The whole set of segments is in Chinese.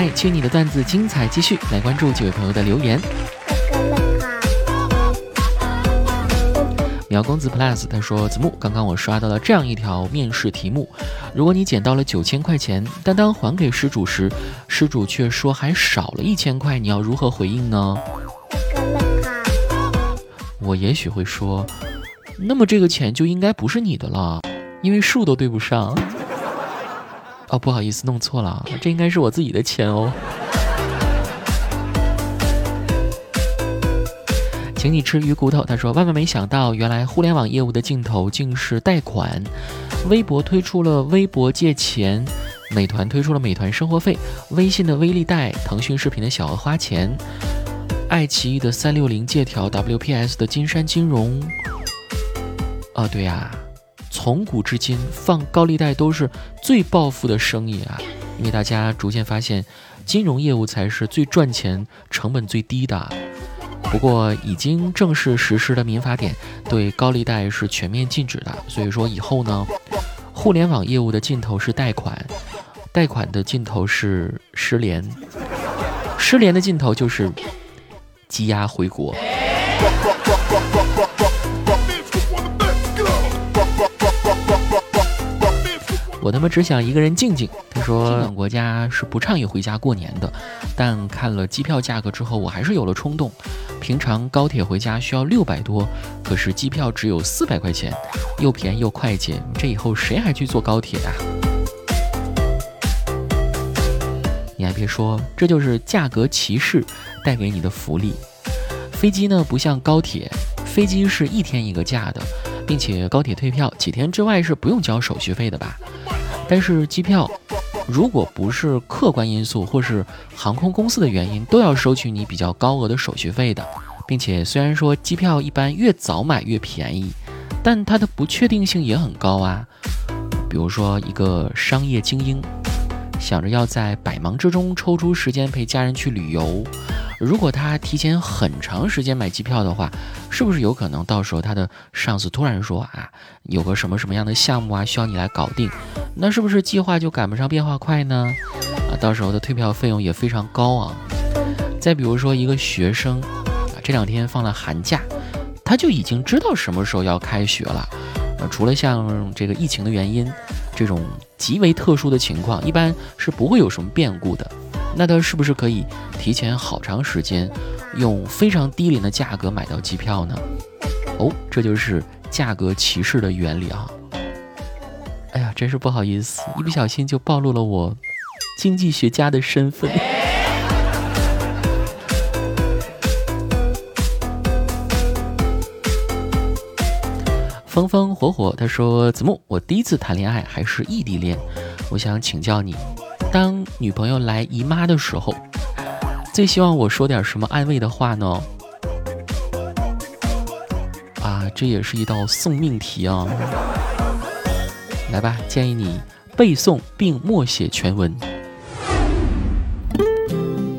来，听你的段子精彩继续，来关注几位朋友的留言。苗公子 plus 他说：“子木，刚刚我刷到了这样一条面试题目：如果你捡到了九千块钱，但当还给失主时，失主却说还少了一千块，你要如何回应呢？”我也许会说：“那么这个钱就应该不是你的了，因为数都对不上。”哦，不好意思，弄错了，这应该是我自己的钱哦。请你吃鱼骨头。他说：“万万没想到，原来互联网业务的尽头竟是贷款。微博推出了微博借钱，美团推出了美团生活费，微信的微利贷，腾讯视频的小额花钱，爱奇艺的三六零借条，WPS 的金山金融。哦，对呀，从古至今放高利贷都是最暴富的生意啊，因为大家逐渐发现，金融业务才是最赚钱、成本最低的。”不过，已经正式实施的民法典对高利贷是全面禁止的。所以说，以后呢，互联网业务的尽头是贷款，贷款的尽头是失联，失联的尽头就是羁押回国。我他妈只想一个人静静。他说，尽管国家是不倡议回家过年的，但看了机票价格之后，我还是有了冲动。平常高铁回家需要六百多，可是机票只有四百块钱，又便宜又快捷。这以后谁还去坐高铁啊？你还别说，这就是价格歧视带给你的福利。飞机呢，不像高铁，飞机是一天一个价的，并且高铁退票几天之外是不用交手续费的吧？但是机票，如果不是客观因素或是航空公司的原因，都要收取你比较高额的手续费的，并且虽然说机票一般越早买越便宜，但它的不确定性也很高啊。比如说一个商业精英，想着要在百忙之中抽出时间陪家人去旅游。如果他提前很长时间买机票的话，是不是有可能到时候他的上司突然说啊，有个什么什么样的项目啊需要你来搞定，那是不是计划就赶不上变化快呢？啊，到时候的退票费用也非常高昂。再比如说一个学生啊，这两天放了寒假，他就已经知道什么时候要开学了。呃，除了像这个疫情的原因，这种极为特殊的情况，一般是不会有什么变故的。那他是不是可以提前好长时间，用非常低廉的价格买到机票呢？哦，这就是价格歧视的原理啊！哎呀，真是不好意思，一不小心就暴露了我经济学家的身份。风风火火，他说：“子木，我第一次谈恋爱还是异地恋，我想请教你。”当女朋友来姨妈的时候，最希望我说点什么安慰的话呢？啊，这也是一道送命题啊！来吧，建议你背诵并默写全文。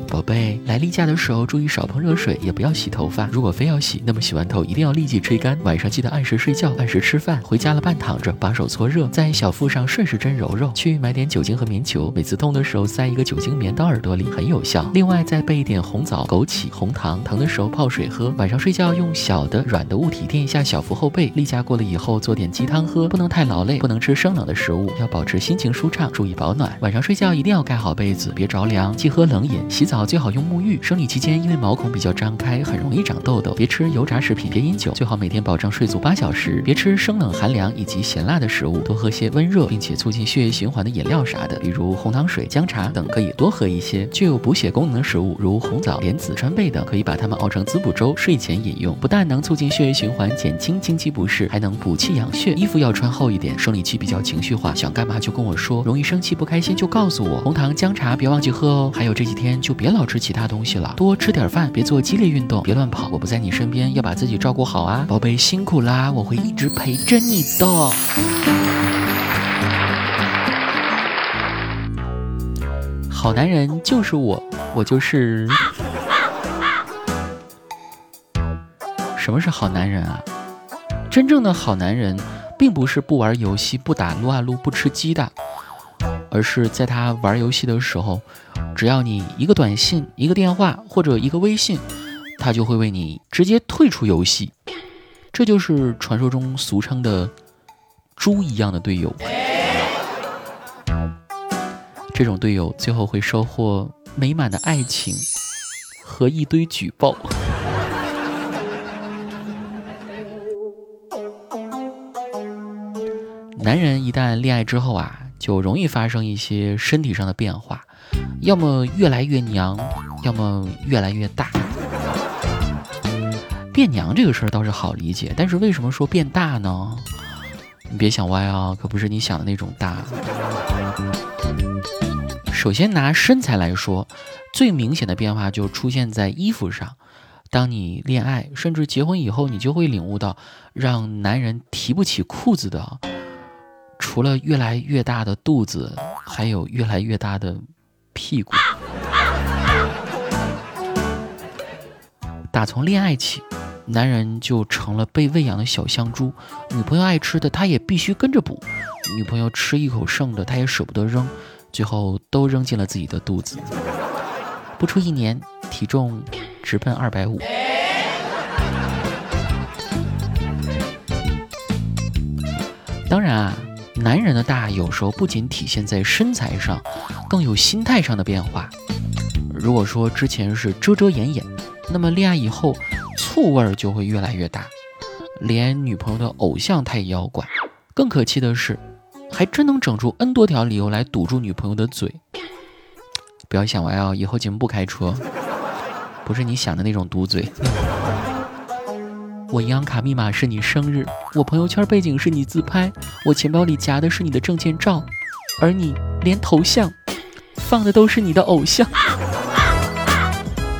宝贝，来例假的时候注意少碰热水，也不要洗头发。如果非要洗，那么洗完头一定要立即吹干。晚上记得按时睡觉，按时吃饭。回家了半躺着，把手搓热，在小腹上顺时针揉揉。去买点酒精和棉球，每次痛的时候塞一个酒精棉到耳朵里，很有效。另外再备一点红枣、枸杞、红糖，疼的时候泡水喝。晚上睡觉用小的软的物体垫一下小腹后背。例假过了以后做点鸡汤喝，不能太劳累，不能吃生冷的食物，要保持心情舒畅，注意保暖。晚上睡觉一定要盖好被子，别着凉。忌喝冷饮，洗澡。最好用沐育。生理期间，因为毛孔比较张开，很容易长痘痘。别吃油炸食品，别饮酒，最好每天保证睡足八小时。别吃生冷、寒凉以及咸辣的食物，多喝些温热并且促进血液循环的饮料啥的，比如红糖水、姜茶等，可以多喝一些。具有补血功能的食物，如红枣、莲子、川贝等，可以把它们熬成滋补粥，睡前饮用。不但能促进血液循环，减轻经期不适，还能补气养血。衣服要穿厚一点。生理期比较情绪化，想干嘛就跟我说，容易生气不开心就告诉我。红糖、姜茶别忘记喝哦。还有这几天就别老吃其他的。东西了，多吃点饭，别做激烈运动，别乱跑。我不在你身边，要把自己照顾好啊，宝贝，辛苦啦，我会一直陪着你的。好男人就是我，我就是。什么是好男人啊？真正的好男人，并不是不玩游戏、不打撸啊撸、不吃鸡的，而是在他玩游戏的时候。只要你一个短信、一个电话或者一个微信，他就会为你直接退出游戏。这就是传说中俗称的“猪一样的队友”。这种队友最后会收获美满的爱情和一堆举报。男人一旦恋爱之后啊，就容易发生一些身体上的变化，要么越来越娘，要么越来越大。变娘这个事儿倒是好理解，但是为什么说变大呢？你别想歪啊，可不是你想的那种大。首先拿身材来说，最明显的变化就出现在衣服上。当你恋爱甚至结婚以后，你就会领悟到，让男人提不起裤子的。除了越来越大的肚子，还有越来越大的屁股。打从恋爱起，男人就成了被喂养的小香猪，女朋友爱吃的他也必须跟着补，女朋友吃一口剩的他也舍不得扔，最后都扔进了自己的肚子。不出一年，体重直奔二百五。当然啊。男人的大有时候不仅体现在身材上，更有心态上的变化。如果说之前是遮遮掩掩，那么恋爱以后，醋味儿就会越来越大，连女朋友的偶像他也要管。更可气的是，还真能整出 N 多条理由来堵住女朋友的嘴。不要想歪哦，以后节目不开车，不是你想的那种堵嘴。我银行卡密码是你生日，我朋友圈背景是你自拍，我钱包里夹的是你的证件照，而你连头像放的都是你的偶像。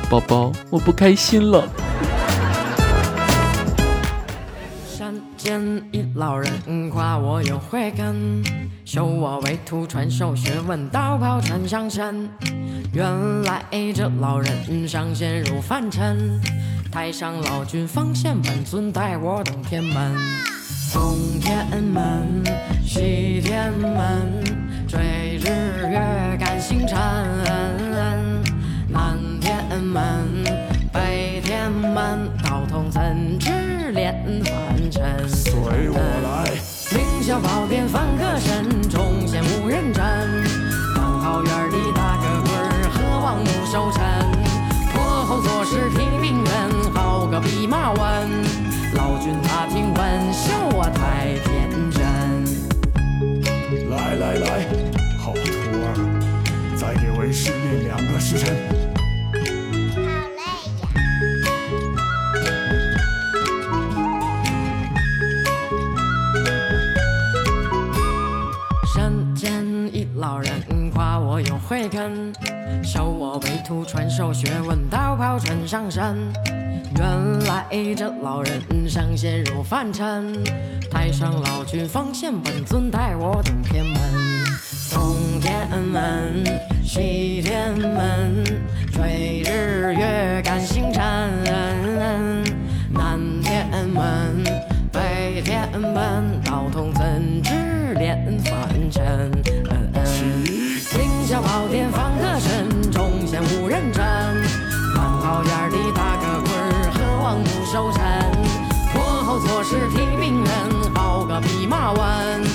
宝宝，我不开心了。山间一老人夸我有慧根，收我为徒传授学问，道袍穿上身。原来这老人上仙入凡尘。太上老君方显本尊，带我登天门。东天门，西天门，追日月赶星辰。慧根，收我为徒，传授学问，道袍穿上身。原来这老人上仙入凡尘，太上老君方显本尊，带我登天门。东天门，西天门，追日月赶星辰。南天门，北天门，道通怎知炼凡尘。老天放个身，众仙无人争。满桃园里打个滚。不收山，过后做事提病人，好个弼马温。